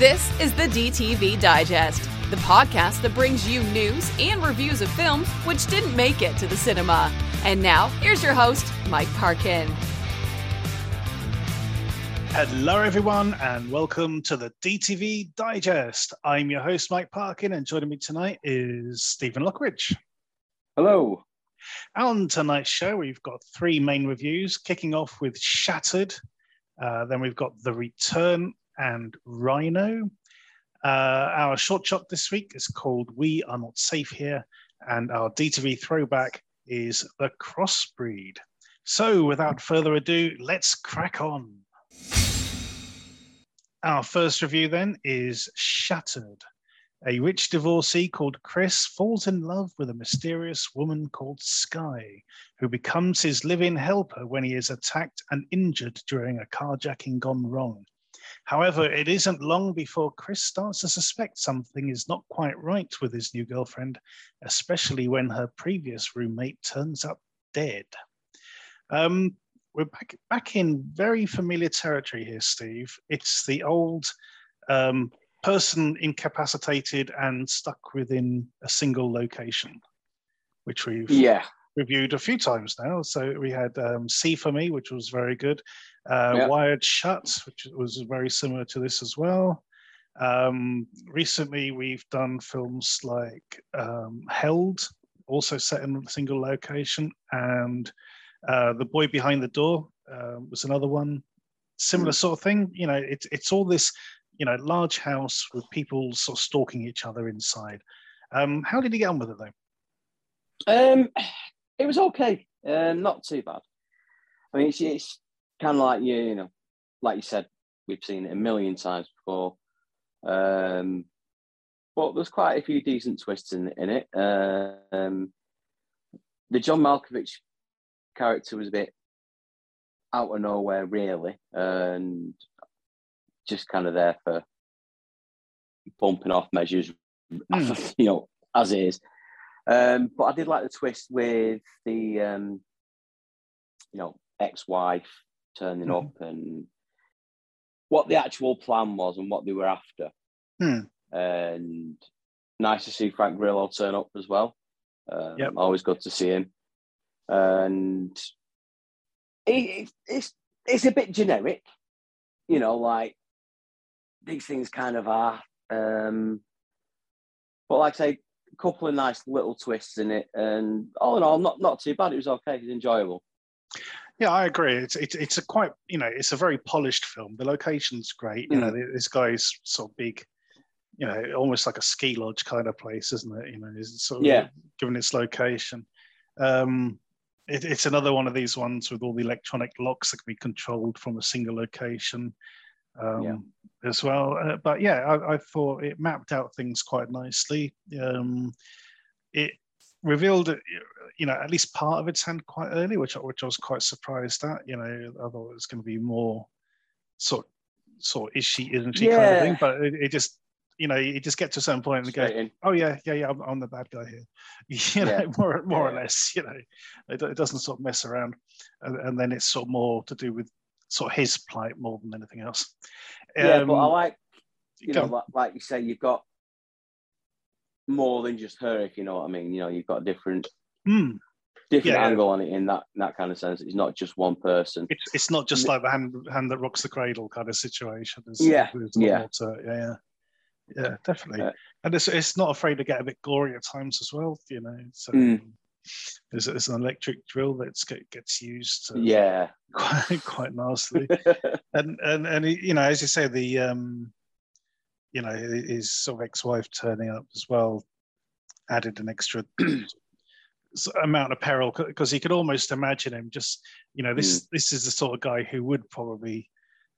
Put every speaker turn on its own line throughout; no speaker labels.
This is the DTV Digest, the podcast that brings you news and reviews of films which didn't make it to the cinema. And now, here's your host, Mike Parkin.
Hello, everyone, and welcome to the DTV Digest. I'm your host, Mike Parkin, and joining me tonight is Stephen Lockridge.
Hello.
On tonight's show, we've got three main reviews, kicking off with Shattered. Uh, then we've got The Return and Rhino. Uh, our short shot this week is called We Are Not Safe Here, and our DTV throwback is The Crossbreed. So, without further ado, let's crack on. Our first review then is Shattered. A rich divorcee called Chris falls in love with a mysterious woman called Sky, who becomes his live in helper when he is attacked and injured during a carjacking gone wrong. However, it isn't long before Chris starts to suspect something is not quite right with his new girlfriend, especially when her previous roommate turns up dead. Um, we're back, back in very familiar territory here, Steve. It's the old um, person incapacitated and stuck within a single location, which we've
Yeah.
Reviewed a few times now. So we had um, See for Me, which was very good. Uh,
Yeah.
Wired Shut, which was very similar to this as well. Um, recently, we've done films like um, Held, also set in a single location, and uh, The Boy Behind the Door um, was another one. Similar sort of thing. You know, it's it's all this, you know, large house with people sort of stalking each other inside. Um, how did you get on with it though?
Um, it was okay. Um, not too bad. I mean, it's, it's kind of like you, you know, like you said, we've seen it a million times before. Um, but there's quite a few decent twists in in it. Um, the John Malkovich character was a bit out of nowhere, really, and just kind of there for bumping off measures,
Hmm.
you know, as is. Um, but I did like the twist with the, um, you know, ex-wife turning
Mhm.
up and what the actual plan was and what they were after.
Hmm.
And nice to see Frank Grillo turn up as well. Um,
Yep.
Always good to see him. And it, it, it's it's a bit generic, you know, like these things kind of are. Um, but like I say, couple of nice little twists in it, and all in all, not not too bad. It was okay. It was enjoyable.
Yeah, I agree. It's it's it's a quite you know it's a very polished film. The location's great. You know, this guy's sort of big, you know, almost like a ski lodge kind of place, isn't it? You know, it's sort of
Yeah.
given its location. Um, it, it's another one of these ones with all the electronic locks that can be controlled from a single location. Um,
Yeah.
As well, uh, but yeah, I, I thought it mapped out things quite nicely. Um, it revealed, you know, at least part of its hand quite early, which I- which I was quite surprised at. You know, I thought it was going to be more sort sort of is she isn't she kind of
Yeah.
thing, but it, it just you know you just get to a certain point and go,
Straight in.
oh yeah, yeah, yeah, I'm, I'm the bad guy here. You know,
Yeah.
more more or less. You know, it, it doesn't sort of mess around, and, and then it's sort of more to do with sort of his plight more than anything else.
Yeah, but I
Um,
like you know, like, like you say, you've got more than just her, if you know what I mean. You know, you've got a different
Hmm.
different
Yeah, yeah.
angle on it in that in that kind of sense. It's not just one person.
it's it's not just like the hand hand that rocks the cradle kind of situation. There's,
Yeah,
there's
yeah.
Yeah, yeah, yeah, definitely.
Uh,
and it's it's not afraid to get a bit gory at times as well. You know, so
Mm.
There's, there's an electric drill that get, gets used to
Yeah.
quite quite nicely. and and and you know, as you say, the um, you know, his sort of ex-wife turning up as well added an extra amount of peril because he could almost imagine him just, you know, this this is the sort of guy who would probably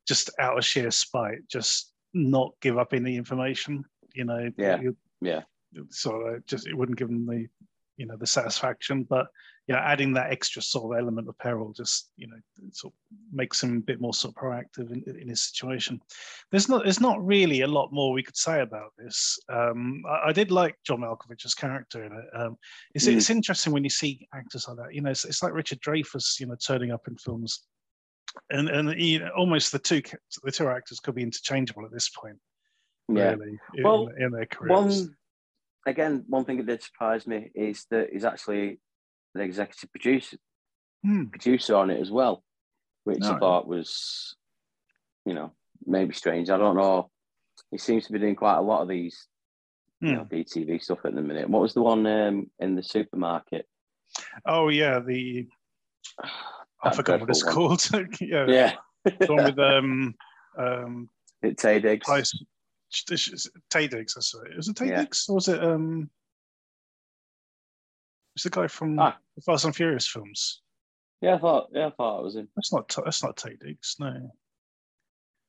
just out of sheer spite just not give up any information. You know,
Yeah. Yeah.
sort of just it wouldn't give him the you know the satisfaction but you know adding that extra sort of element of peril just you know sort of makes him a bit more sort of proactive in, in his situation there's not there's not really a lot more we could say about this um i, I did like john malkovich's character in it um it's,
Mm.
it's interesting when you see actors like that you know it's, it's like richard dreyfuss you know turning up in films and and you know, almost the two the two actors could be interchangeable at this point
Yeah.
really, in,
Well,
in their careers.
One again, one thing that did surprise me is that he's actually an executive producer
Hmm.
producer on it as well, which I thought was, you know, maybe strange. I don't know. He seems to be doing quite a lot of these, you
Hmm.
know, DTV stuff at the minute. What was the one um, in the supermarket?
Oh yeah, the I forgot what it's
one.
called. yeah,
Yeah,
the one with um um
it's Taye Diggs.
Tyson- Diggs. That's right. Was it Taye
Yeah.
Diggs or was it um? It's the guy from
Ah.
the Fast and Furious films.
Yeah, I thought. Yeah, I thought it was him.
That's not that's not Taye Diggs. No,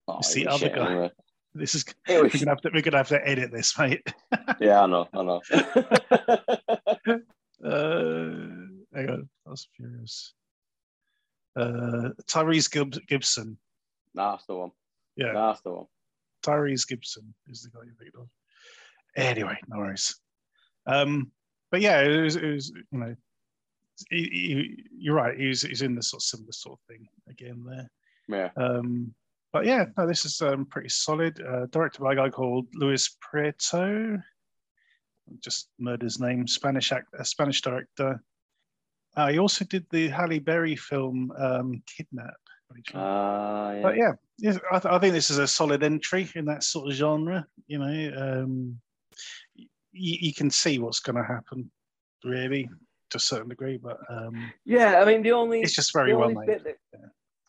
Oh,
It's the other guy.
anyway.
this is we're gonna have to we're gonna have to edit this, mate.
yeah, I know. I know.
Uh, hang on, Fast and Furious. Uh, Tyrese Gib- Gibson.
That's the one.
Yeah,
That's the one.
Tyrese Gibson is the guy you picked of. Anyway, no worries. Um, but yeah, it was, it was you know, he, he, you're right. He's he's in the sort of similar sort of thing again there.
Yeah.
Um, but yeah, no, this is um, pretty solid. Uh, directed by a guy called Luis Prieto. Just murdered his name. Spanish act, a Spanish director. Uh, he also did the Halle Berry film um, Kidnap.
Ah, yeah.
But yeah, yeah I, th- I think this is a solid entry in that sort of genre. You know, um, y- you can see what's going to happen, really, to a certain degree. But um,
Yeah, I mean the only
it's just very well made.
bit that,
Yeah.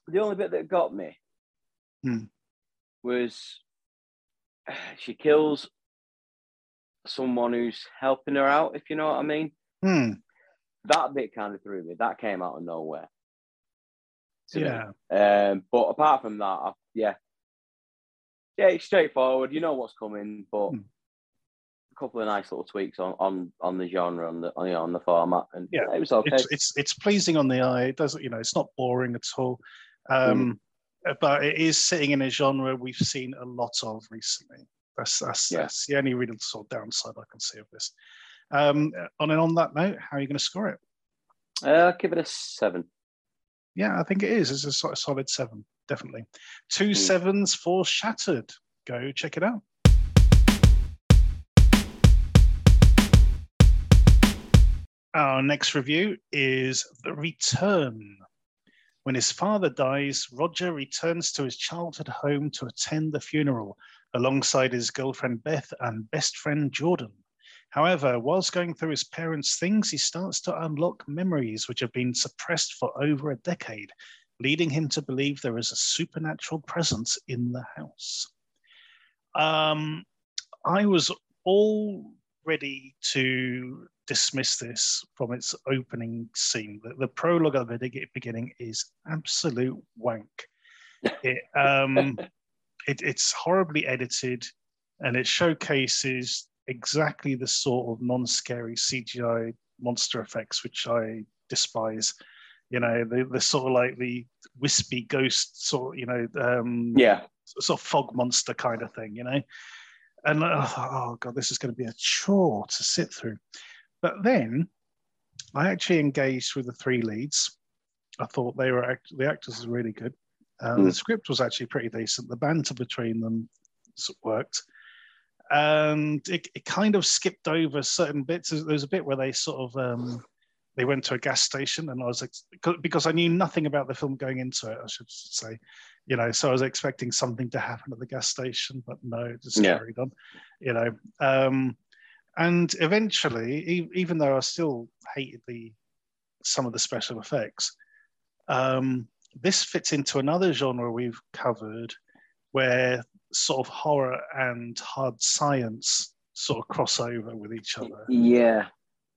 the only bit that got me
Hmm.
was she kills someone who's helping her out, if you know what I mean.
Hmm,
That bit kind of threw me. That came out of nowhere. To me.
yeah,
Um, but apart from that, I, yeah, yeah, it's straightforward. You know what's coming, but
Hmm.
a couple of nice little tweaks on on on the genre on the on, you know, on the format, and
Yeah,
it was okay.
it's, it's it's pleasing on the eye. It doesn't, you know, it's not boring at all. Um, But it is sitting in a genre we've seen a lot of recently. That's that's,
Yeah.
that's the only real sort of downside I can see of this. Um, on and on that note, how are you going to score it?
Uh, I'll give it a seven.
Yeah, I think it is. It's a sort of solid seven, definitely. Two
Mm.
sevens for Shattered. Go check it out. Our next review is The Return. When his father dies, Roger returns to his childhood home to attend the funeral alongside his girlfriend Beth and best friend Jordan. However, whilst going through his parents' things, he starts to unlock memories which have been suppressed for over a decade, leading him to believe there is a supernatural presence in the house. Um, I was all ready to dismiss this from its opening scene. The, the prologue at the beginning is absolute wank. It, um, it, it's horribly edited and it showcases exactly the sort of non-scary CGI monster effects which I despise. You know, the, the sort of like the wispy ghost sort, you know, um,
Yeah,
sort of fog monster kind of thing, you know. And I thought, oh god, this is going to be a chore to sit through. But then I actually engaged with the three leads. I thought they were act- the actors were really good. Uh,
Mm.
The script was actually pretty decent. The banter between them worked, and it, it kind of skipped over certain bits. There was a bit where they sort of um, they went to a gas station, and I was because- because I knew nothing about the film going into it. I should say, you know, so I was expecting something to happen at the gas station, but no, it just
Yeah.
carried on, you know. Um, and eventually, e- even though I still hated the some of the special effects, um, this fits into another genre we've covered, where sort of horror and hard science sort of cross over with each other
yeah,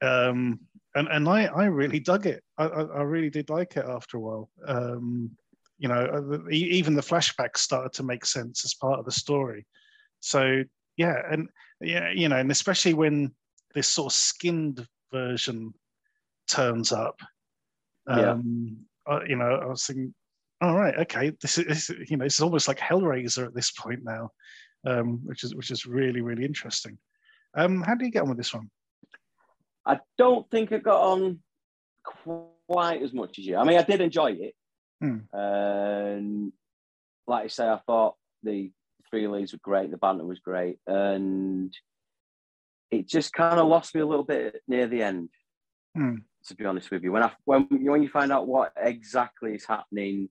um, and and I I really dug it. I, I, I really did like it after a while. Um, you know, uh, even the flashbacks started to make sense as part of the story. So yeah, and yeah, you know, and especially when this sort of skinned version turns up.
Yeah.
Um, uh, you know, I was thinking, all right, okay, this is you know, is almost like Hellraiser at this point now, um, which is which is really really interesting. Um, how do you get on with this one?
I don't think I got on quite as much as you. I mean, I did enjoy it.
Hmm.
Um, like I say, I thought the three leads were great. The banter was great, and it just kind of lost me a little bit near the end.
Hmm.
To be honest with you, when I when when you find out what exactly is happening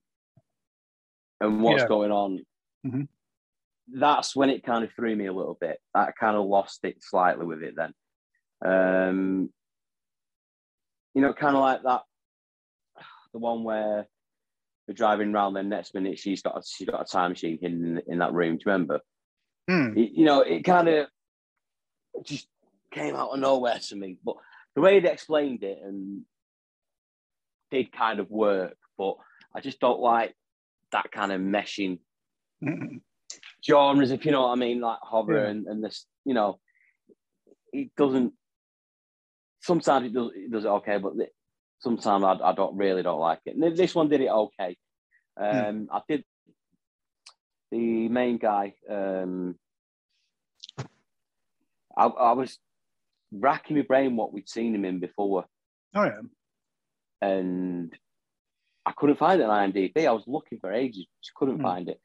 and what's
Yeah.
going on,
Mhm.
that's when it kind of threw me a little bit. I kind of lost it slightly with it then. Um, you know, kind of like that, the one where they're driving around. Then next minute she's got a, she's got a time machine hidden in, in that room. Do you remember?
Hmm.
It- you know, it kind of just came out of nowhere to me. But the way they explained it and did kind of work, but I just don't like that kind of meshing
Mm.
genres, if you know what I mean, like horror
Yeah.
and, and this, you know, it doesn't. Sometimes it does, it does it okay, but sometimes I, I don't really don't like it. And this one did it okay. Um, I did the main guy. Um, I, I was racking my brain what we'd seen him in before,
Oh yeah.
and I couldn't find it on IMDb. I was looking for ages, just couldn't
Hmm.
find it.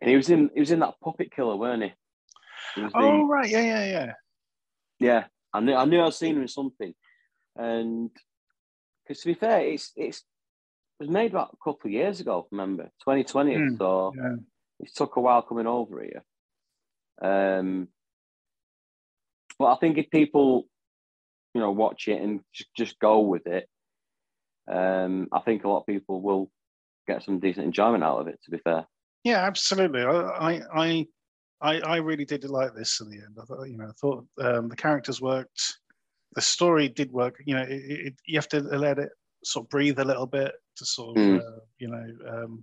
And he was in he was in that Puppet Killer, weren't he? He the-
Oh right. Yeah, yeah, yeah.
yeah, I knew I knew I'd seen him in something, and because to be fair, it's it's it was made about a couple of years ago. Remember, 2020.
Hmm,
So
Yeah.
it took a while coming over here. Um, but I think if people, you know, watch it and just, just go with it, um, I think a lot of people will get some decent enjoyment out of it. To be fair,
Yeah, absolutely. I, I, I, I, really did like this in the end. I thought, you know, I thought um, the characters worked, the story did work. You know, it, it, you have to let it sort of breathe a little bit to sort of,
Mm.
uh, you know, um,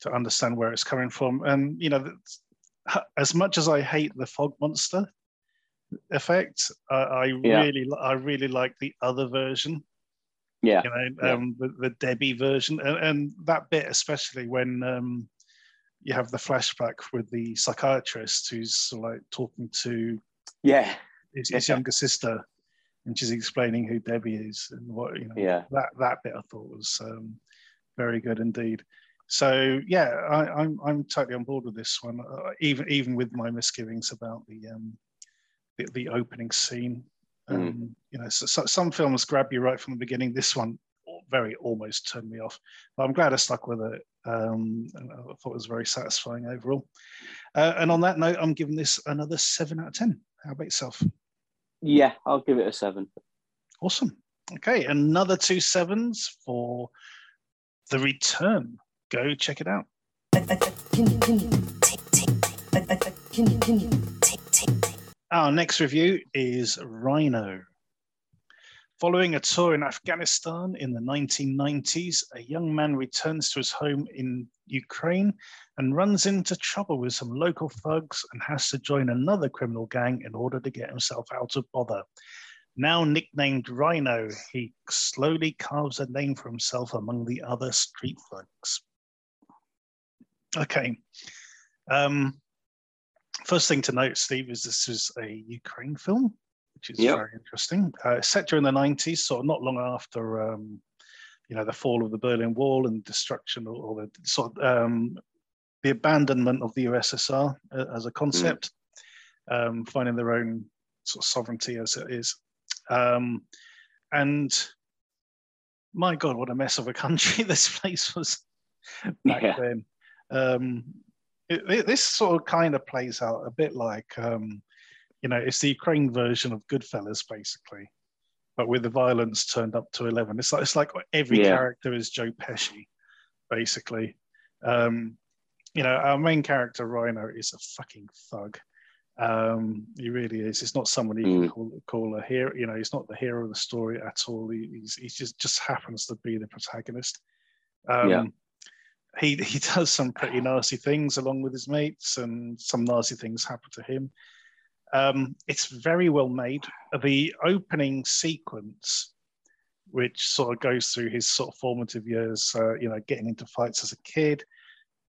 to understand where it's coming from. And you know, as much as I hate the fog monster effect, I, I
Yeah.
really, I really like the other version
yeah,
you know,
Yeah.
um, the, the Debbie version, and, and that bit especially when um, you have the flashback with the psychiatrist who's like talking to
yeah,
his, his
Yeah.
younger sister, and she's explaining who Debbie is and what you know.
yeah,
That that bit I thought was um, very good indeed. So yeah, I, I'm I'm totally on board with this one, uh, even even with my misgivings about the um, the, the opening scene. Um,
Mm.
You know, so, so, some films grab you right from the beginning. This one very almost turned me off, but I'm glad I stuck with it. Um, and I thought it was very satisfying overall. Uh, and on that note, I'm giving this another seven out of ten. How about yourself?
yeah. I'll give it a seven.
Awesome. Okay, another two sevens for the return. Go check it out. Our next review is Rhino. Following a tour in Afghanistan in the 1990s, a young man returns to his home in Ukraine and runs into trouble with some local thugs and has to join another criminal gang in order to get himself out of bother. Now nicknamed Rhino, he slowly carves a name for himself among the other street thugs. Okay. Um, first thing to note, Steve, is this is a Ukraine film, which is
Yep.
very interesting. Uh, set during the 90s, sort of not long after, um, you know, the fall of the Berlin Wall and destruction or, the sort of um, the abandonment of the USSR uh, as a concept, um, finding their own sort of sovereignty as it is. Um, and my God, what a mess of a country this place was back
Yeah.
then. It, it- this sort of kind of plays out a bit like, um, you know, it's the Ukraine version of Goodfellas, basically, but with the violence turned up to eleven. It's like it's like every
Yeah.
character is Joe Pesci, basically. Um, you know, our main character Rhino is a fucking thug. Um, he really is. It's not someone you can
Mm.
call, call a hero. You know, he's not the hero of the story at all. He, he's, he just just happens to be the protagonist. Um,
Yeah.
He he does some pretty nasty things along with his mates, and some nasty things happen to him. Um, it's very well made. The opening sequence, which sort of goes through his sort of formative years, uh, you know, getting into fights as a kid,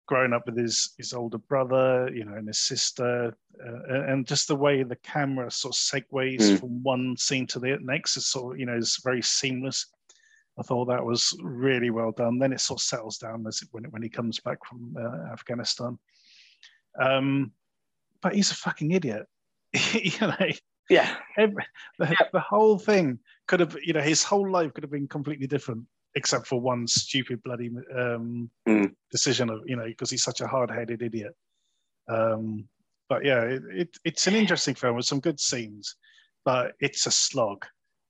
growing up with his his older brother, you know, and his sister, uh, and just the way the camera sort of segues
Mm.
from one scene to the next is sort of, you know, is very seamless. I thought that was really well done. Then it sort of settles down as it, when when he comes back from uh, Afghanistan. Um, but he's a fucking idiot. you know,
Yeah,
every, the,
Yeah.
the whole thing could have, you know, his whole life could have been completely different, except for one stupid bloody um,
Mm.
decision of, you know, because he's such a hard-headed idiot. Um, but yeah, it, it, it's an interesting film with some good scenes, but it's a slog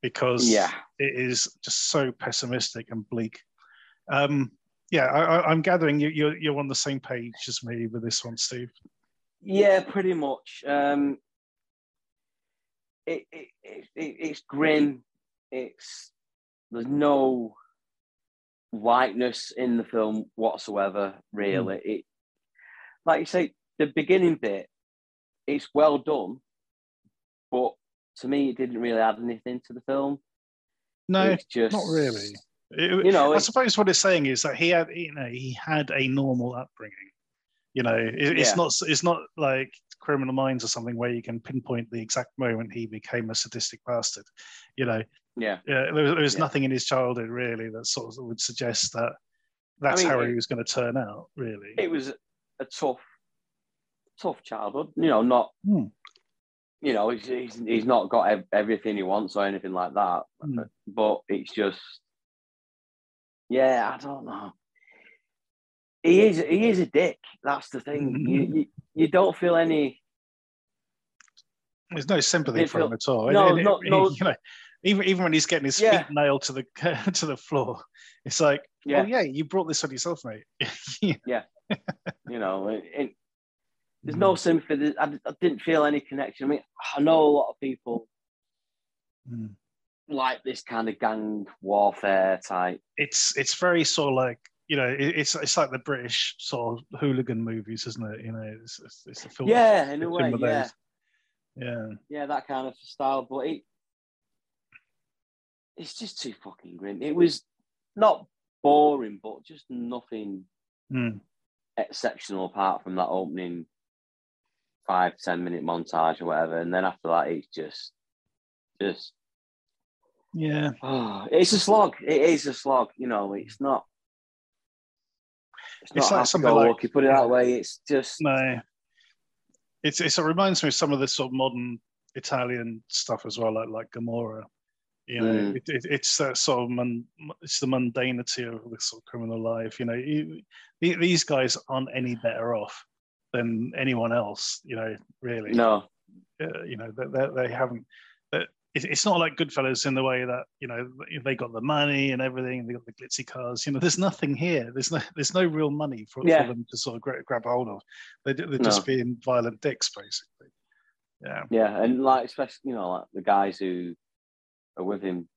because
yeah.
it is just so pessimistic and bleak. Um, yeah, I, I, I'm gathering you, you're, you're on the same page as me with this one, Steve.
Yeah, pretty much. Um, it, it, it, it it's grim. It's there's no whiteness in the film whatsoever. Really, it like you say, the beginning bit, it's well done, but to me, it didn't really add anything to the film.
No,
just
not really. It-
You know,
I suppose what it's saying is that he had, you know, he had a normal upbringing. You know, it, it's
Yeah.
not, it's not like Criminal Minds or something where you can pinpoint the exact moment he became a sadistic bastard. You know,
Yeah,
yeah, there, there was
Yeah.
nothing in his childhood really that sort of would suggest that that's
mean,
how
it-
he was going to turn out. Really,
it was a tough, tough childhood. You know, not.
Hmm.
You know, he's, he's he's not got everything he wants or anything like that.
Hmm.
But it's just, yeah, I don't know. He is he is a dick. That's the thing. you, you you don't feel any.
there's no sympathy for him at all.
no,
And- and
no,
you know, even even when he's getting his
Yeah.
feet nailed to the to the floor, it's like,
Yeah,
oh yeah, you brought this on yourself, mate. Yeah.
you know, it, it- there's no sympathy. I, I didn't feel any connection. I mean, I know a lot of people
Mm.
like this kind of gang warfare type.
it's it's very sort of like you know it, it's it's like the British sort of hooligan movies, isn't it? You know, it's it's, it's a film.
Yeah, in a way, yeah.
those. Yeah.
yeah, that kind of style. But it, it's just too fucking grim. It was not boring, but just nothing
Mm.
exceptional apart from that opening five ten minute montage or whatever. And then after that, it's just, just
Yeah.
oh, it's a slog. It is a slog. You know, it's not. It's not
It's like
happy
something like-
lucky, put it that way. It's just
No. It's, it's it reminds me of some of the sort of modern Italian stuff as well, like like Gomorrah. You know,
Mm.
it, it, it's that sort of mun, it's the mundanity of this sort of criminal life. You know, you, the- these guys aren't any better off than anyone else. You know, really.
no.
uh, you know they, they, they haven't it's not like goodfellas in the way that you know they got the money and everything they got the glitzy cars you know there's nothing here there's no there's no real money for,
Yeah.
for them to sort of grab, grab hold of they, they're
No.
just being violent dicks basically yeah
Yeah, and like especially you know like the guys who are with him,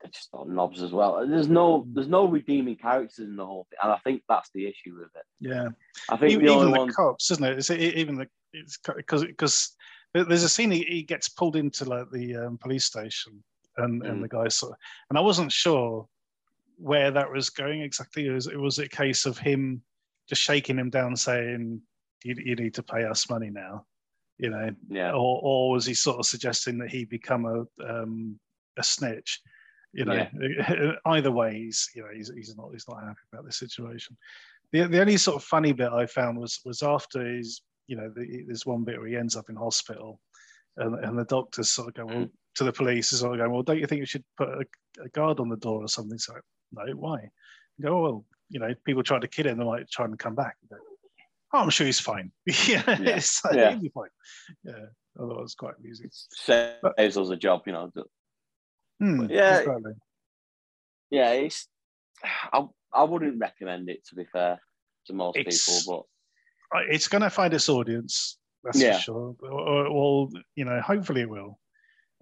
they're just not knobs as well. There's no there's no redeeming characters in the whole thing, and I think that's the issue with it.
yeah
I think
even,
the
even the
one,
cops isn't it it's, even the it's because because there's a scene he, he gets pulled into like the um, police station and, and
Mm.
the guy sort of, and I wasn't sure where that was going exactly. It was, it was a case of him just shaking him down, saying, "You, you need to pay us money now," you know,
yeah,
or, or was he sort of suggesting that he become a um, a snitch? You know, either way, he's you know he's, he's not he's not happy about the situation. The, the only sort of funny bit I found was was after his you know the, there's one bit where he ends up in hospital, and, and the doctors sort of go well, mm. to the police is sort of going well don't you think you should put a, a guard on the door or something? So no, why? You go oh, well you know people try to kill him they might try and come back. Go, oh, I'm sure he's fine. yeah,
Yeah.
like,
Yeah.
he'll be fine. Yeah, it was quite amusing.
saves us a job, you know.
Hmm,
Yeah.
exactly.
Yeah, it's I I wouldn't recommend it to be fair to most
It's-
people,
but it's going to find its audience. That's
Yeah.
for sure. Or, or, well, you know, hopefully it will,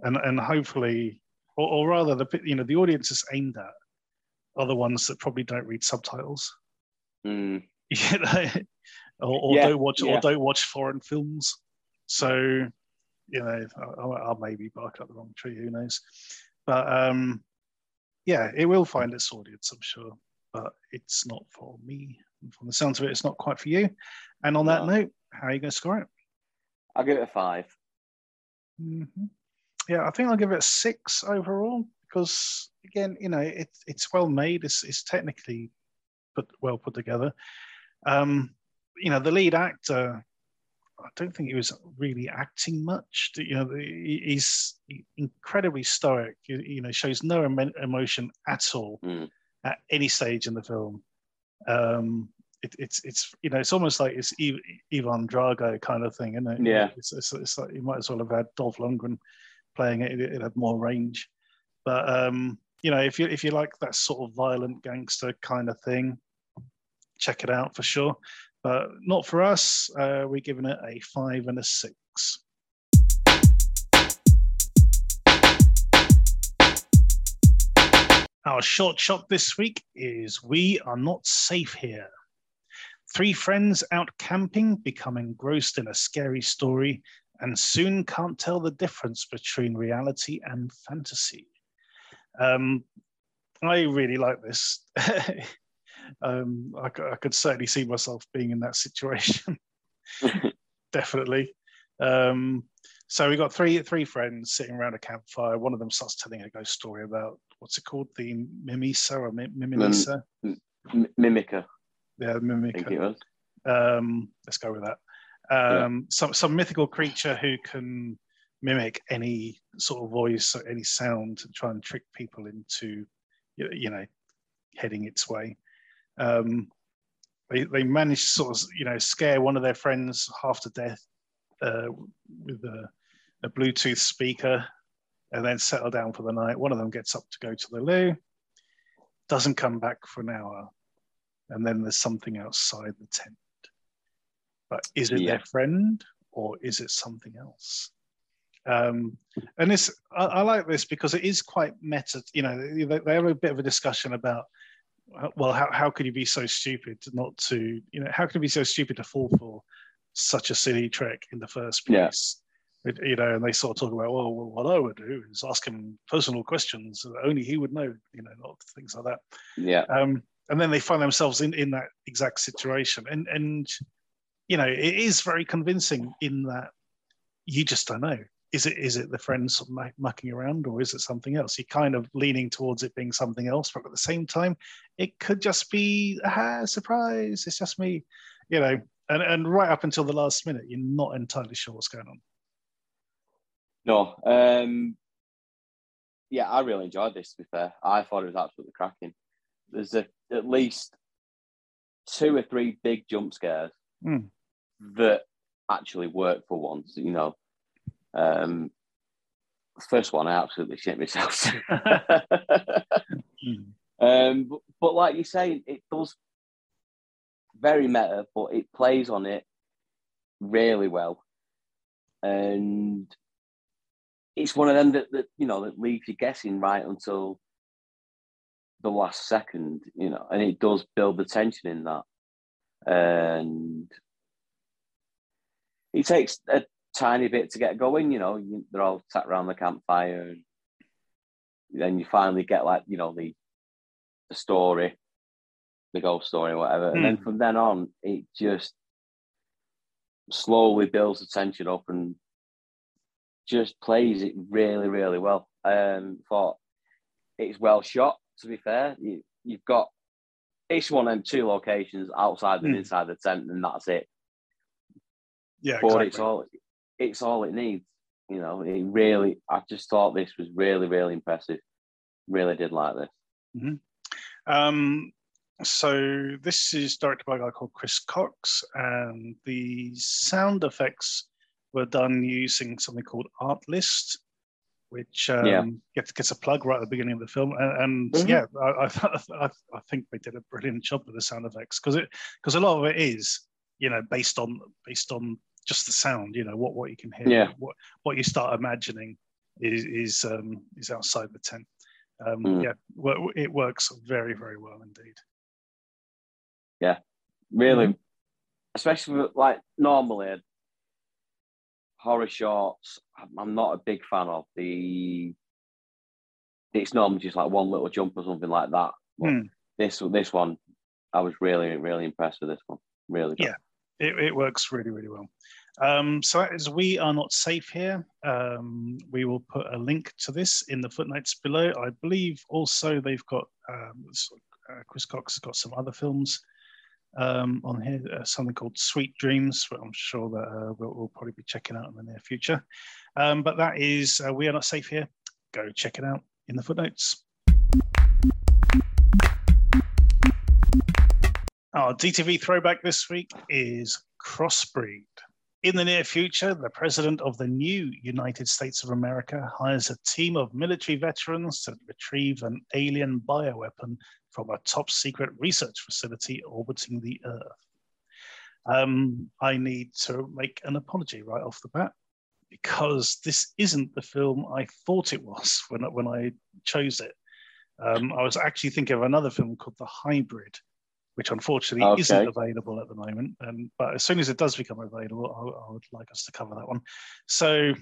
and and hopefully, or, or rather, the you know the audience is aimed at are the ones that probably don't read subtitles,
mm,
you know, or, or
Yeah,
don't watch
yeah.
or don't watch foreign films. So, you know, I, I, I maybe bark up the wrong tree. Who knows? But um, yeah, it will find its audience, I'm sure. But it's not for me. From the sounds of it, it's not quite for you. And on that
No.
note, how are you going to score it?
I'll give it a five.
hmm Yeah, I think I'll give it a six overall because again, you know, it, it's well made. It's, it's technically put well put together. Um, you know, the lead actor I don't think he was really acting much. You know, he's incredibly stoic. You know, shows no emotion at all
Mm.
at any stage in the film. Um, it, it's it's you know it's almost like it's Iv- Ivan Drago kind of thing, isn't it?
Yeah.
It's, it's, it's like you might as well have had Dolph Lundgren playing it. It, it had more range, but um, you know if you if you like that sort of violent gangster kind of thing, check it out for sure. But not for us. Uh, we're giving it a five and a six. Our short shot this week is We Are Not Safe Here. Three friends out camping become engrossed in a scary story and soon can't tell the difference between reality and fantasy. Um, I really like this. um, I, I could certainly see myself being in that situation. Definitely. Um, so we got three three friends sitting around a campfire. One of them starts telling a ghost story about what's it called, the Mimisa or Mi- Mimimisa?
M- Mimica,
yeah, Mimica. Um, let's go with that. Um, Some some mythical creature who can mimic any sort of voice, or any sound, to try and trick people into, you know, heading its way. Um, they they managed to sort of you know scare one of their friends half to death uh, with a, a Bluetooth speaker, and then settle down for the night. One of them gets up to go to the loo, doesn't come back for an hour, and then there's something outside the tent. But is it
Yeah.
their friend or is it something else? Um, and this, I, I like this because it is quite meta. You know, they, they have a bit of a discussion about, well, how, how could you be so stupid not to, you know, how could you be so stupid to fall for such a silly trick in the first
Yeah.
place? It- you know, and they sort of talk about, well, what I would do is ask him personal questions that only he would know, you know, not things like that
Yeah,
um, and then they find themselves in, in that exact situation and and you know it is very convincing in that you just don't know is it is it the friends mucking around or is it something else you're kind of leaning towards it being something else but at the same time it could just be ah surprise it's just me you know and, and right up until the last minute you're not entirely sure what's going on
no. Um, yeah, I really enjoyed this. To be fair, I thought it was absolutely cracking. There's a, at least two or three big jump scares
Hmm.
that actually work for once. You know, um, first one I absolutely shit myself. Um, but, but like you say, it does very meta, but it plays on it really well, and it's one of them that, that you know that leaves you guessing right until the last second, you know, and it does build the tension in that, and it takes a tiny bit to get going. You know, you, they're all sat around the campfire, and then you finally get like you know the the story, the ghost story, or whatever, and then
Hmm.
from then on, it just slowly builds the tension up and just plays it really, really well. Um, thought it's well shot. To be fair, you, you've got each one of them two locations outside and
Hmm.
inside the tent, and that's it.
yeah
But
exactly.
it's all it's all it needs. You know, it really. I just thought this was really, really impressive. Really did like this.
Um, so this is directed by a guy called Chris Cox, and the sound effects were done using something called Artlist, which um,
Yeah.
gets gets a plug right at the beginning of the film. And, and
Mhm.
yeah, I, I, I, I think they did a brilliant job with the sound effects because it because a lot of it is you know based on based on just the sound. You know what what you can hear.
Yeah.
What what you start imagining is is um, is outside the tent. Um,
Mm.
Yeah, it works very very well indeed.
Yeah, really,
Mm-hmm.
especially with, like normally horror shorts. I'm- not a big fan of the. It's normally just like one little jump or something like that. But
Hmm.
This this one, I was really really impressed with this one. Really, good.
Yeah. It, it works really, really well. Um, so that is We Are Not Safe Here. Um, we will put a link to this in the footnotes below. I believe also they've got, um, uh, Chris Cox has got some other films um, on here, uh, something called Sweet Dreams, which I'm sure that uh, we'll, we'll, probably be checking out in the near future. Um, but that is uh, We Are Not Safe Here. Go check it out in the footnotes. Our DTV throwback this week is Crossbreed. In the near future, the president of the new United States of America hires a team of military veterans to retrieve an alien bioweapon from a top secret research facility orbiting the Earth. Um, I need to make an apology right off the bat because this isn't the film I thought it was when, when I chose it. Um, I was actually thinking of another film called The Hybrid, which unfortunately okay. isn't available at the moment. And but as soon as it does become available, I, I would like us to cover that one. So,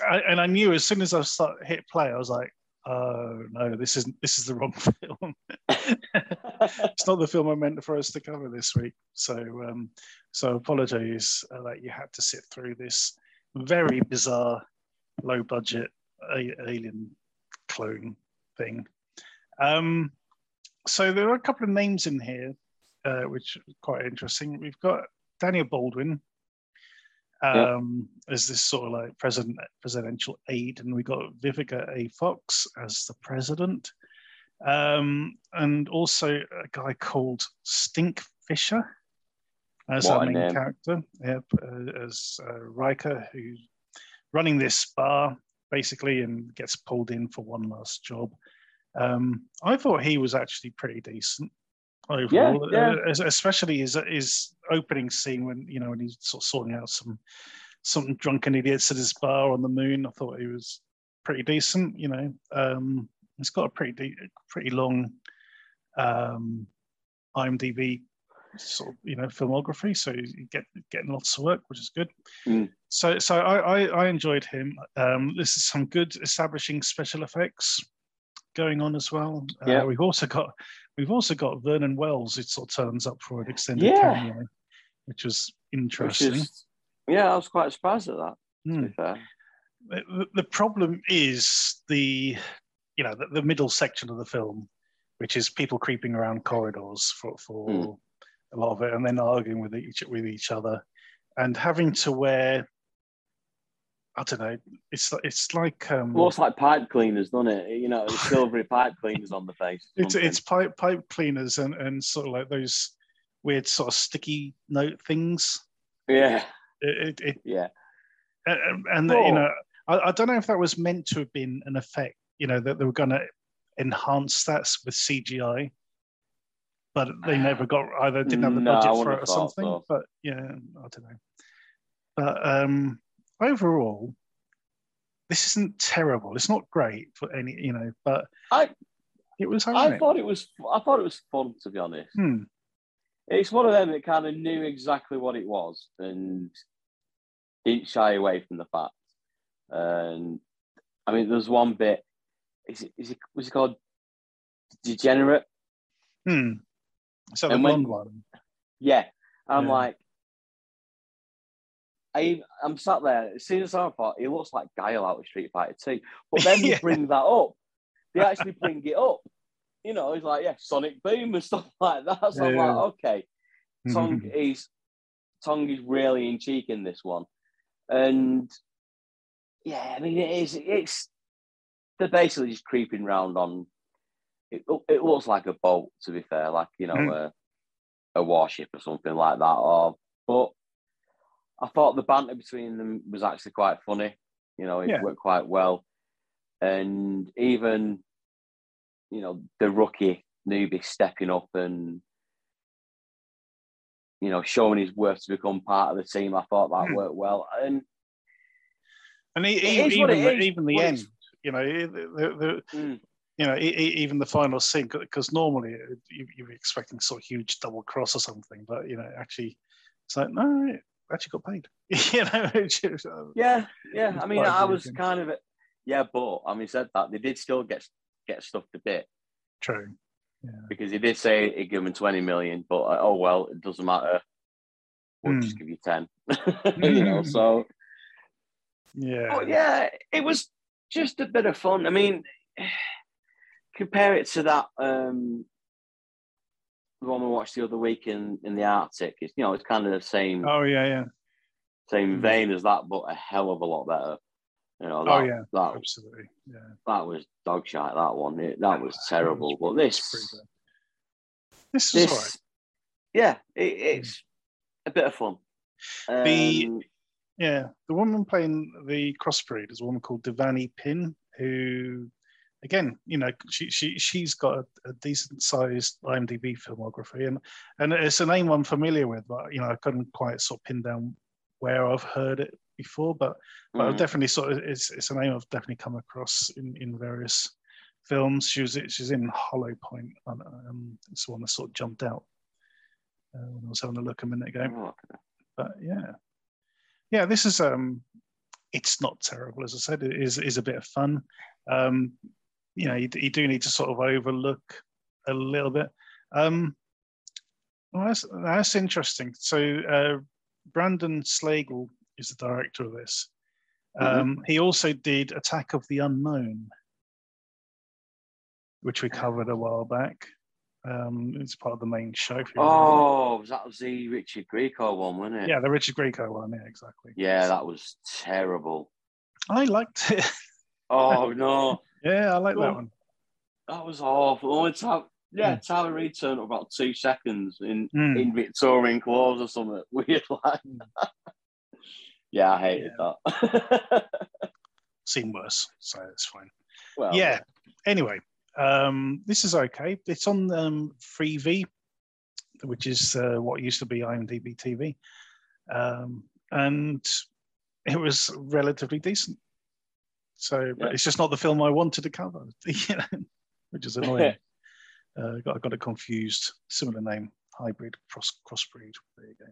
and I knew as soon as I start hit play, I was like, oh no, this isn't this is the wrong film. it's not the film I meant for us to cover this week. So, um, so apologies uh, that you had to sit through this very bizarre, low budget alien clone thing. Um, so there are a couple of names in here, uh, which are quite interesting. We've got Daniel Baldwin um, yeah. as this sort of like president presidential aide, and we've got Vivica A. Fox as the president, um, and also a guy called Stink Fisher as what our main character. Yep, uh, as uh, Riker, who's running this bar basically and gets pulled in for one last job. Um, I thought he was actually pretty decent overall, yeah, yeah. Uh, especially his his opening scene when you know when he's sort of sorting out some some drunken idiots at his bar on the moon. I thought he was pretty decent. You know, um, he's got a pretty de- pretty long um, IMDb sort of you know filmography, so you get getting lots of work, which is good. Mm. So so I, I, I enjoyed him. Um, this is some good establishing special effects going on as well. Uh, yeah, uh, we've also got we've also got Vernon Wells. It sort of turns up for an extended yeah. cameo, which was interesting. Which is,
yeah, I was quite surprised at that. Mm.
The, the, problem is the you know the, the, middle section of the film, which is people creeping around corridors for for mm. a lot of it, and then arguing with each with each other, and having to wear I don't know. It's it's like um,
looks like pipe cleaners, doesn't it? You know, silvery pipe cleaners on the face.
It's it's pipe pipe cleaners and and sort of like those weird sort of sticky note things.
Yeah.
It, it, it
yeah.
And, and oh. you know, I, I don't know if that was meant to have been an effect. You know that they were going to enhance that with CGI, but they never got either didn't have the no, budget for it or something. So. But yeah, I don't know. But um, overall, this isn't terrible. It's not great for any, you know, but
I
it was.
I thought it was. I thought it was fun to be honest.
Hmm.
It's one of them that kind of knew exactly what it was and didn't shy away from the fact. And I mean, there's one bit. Is it? Is it? Was it called Degenerate?
Hmm. So the blonde one.
Yeah, I'm yeah. like, I, I'm sat there. As soon as I thought he looks like Guile out of Street Fighter Two, but then they bring that up. They actually bring it up. You know, he's like, yeah, Sonic Boom and stuff like that. So yeah. I'm like, okay, Tong is Tong is really in cheek in this one, and yeah, I mean, it is. It's they're basically just creeping around on. It, it looks like a boat, to be fair, like you know, mm. a, a warship or something like that. Or but I thought the banter between them was actually quite funny. You know, it yeah. worked quite well. And even, you know, the rookie newbie stepping up and, you know, showing his worth to become part of the team, I thought that mm. worked well. And
and he, he, even, the, even the end, you know, the, the, mm. you know, even the final scene, because normally you, you're expecting sort of huge double cross or something, but you know, actually, it's like no, actually got paid. you
know, yeah, yeah. I mean, I was kind of, yeah, but I mean, said that they did still get get stuffed a bit.
True.
Yeah. Because he did say he'd give him 20 million, but uh, oh well, it doesn't matter. We'll mm. just give you 10. you know, so
yeah.
But yeah, it was just a bit of fun. I mean, compare it to that um the one we watched the other week in in the Arctic. It's you know it's kind of the same
Oh yeah, yeah,
same
Mm.
vein as that, but a hell of a lot better. You know, that,
Oh, yeah.
that
absolutely. Yeah,
that was dog shite. That one, it, that was terrible. But this.
This all right.
yeah, it, it's a bit of fun.
The-
Um,
Yeah, the woman playing the crossbreed is a woman called Devanny Pinn, who, again, you know, she she she's got a, a decent sized IMDb filmography, and and it's a name I'm familiar with, but you know, I couldn't quite sort of pin down where I've heard it before, but but I've
mhm.
definitely sort of it's it's a name I've definitely come across in in various films. She was she's in Hollow Point, and, um, it's the one that sort of jumped out uh, when I was having a look a minute ago
Oh, okay.
but yeah yeah this is um it's not terrible as i said it is is a bit of fun um you know you, you do need to sort of overlook a little bit um well, that's, that's interesting so uh brandon slagle is the director of this um he also did attack of the unknown which we covered a while back um it's part of the main show Oh.
Oh, that was the Richard Grieco one, wasn't it?
yeah the richard grieco one yeah exactly
Yeah, that was terrible.
I liked it.
Oh no,
yeah, I like that one.
that was awful. Only yeah,
Mm.
Tara Reid turned up about two seconds in
Mm.
in Victorian clothes or something weird like. yeah, I hated that.
Seen worse, so it's fine.
well,
yeah. Anyway, um, this is okay. It's on um, Freevee, which is uh, what used to be IMDb TV, um, and it was relatively decent. So, but
Yeah.
it's just not the film I wanted to cover, you know, which is annoying. uh, got, I got it confused. Similar name, hybrid cross crossbreed. There you go.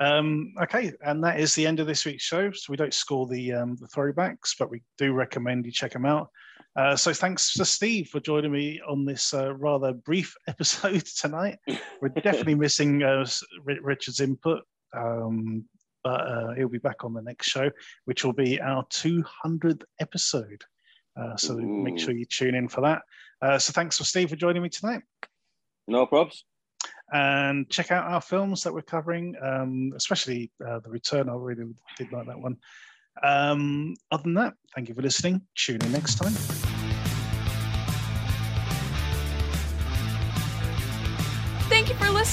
Um, okay, and that is the end of this week's show. So we don't score the um, the throwbacks, but we do recommend you check them out. Uh, so thanks to Steve for joining me on this uh, rather brief episode tonight. We're definitely missing uh, Richard's input, um, but uh, he'll be back on the next show, which will be our 200th episode. Uh, so make sure you tune in for that. Uh, so thanks for Steve for joining me tonight
no probs.
and check out our films that we're covering, um, especially uh, The Return. I really did like that one. Um, other than that, thank you for listening. Tune in next time.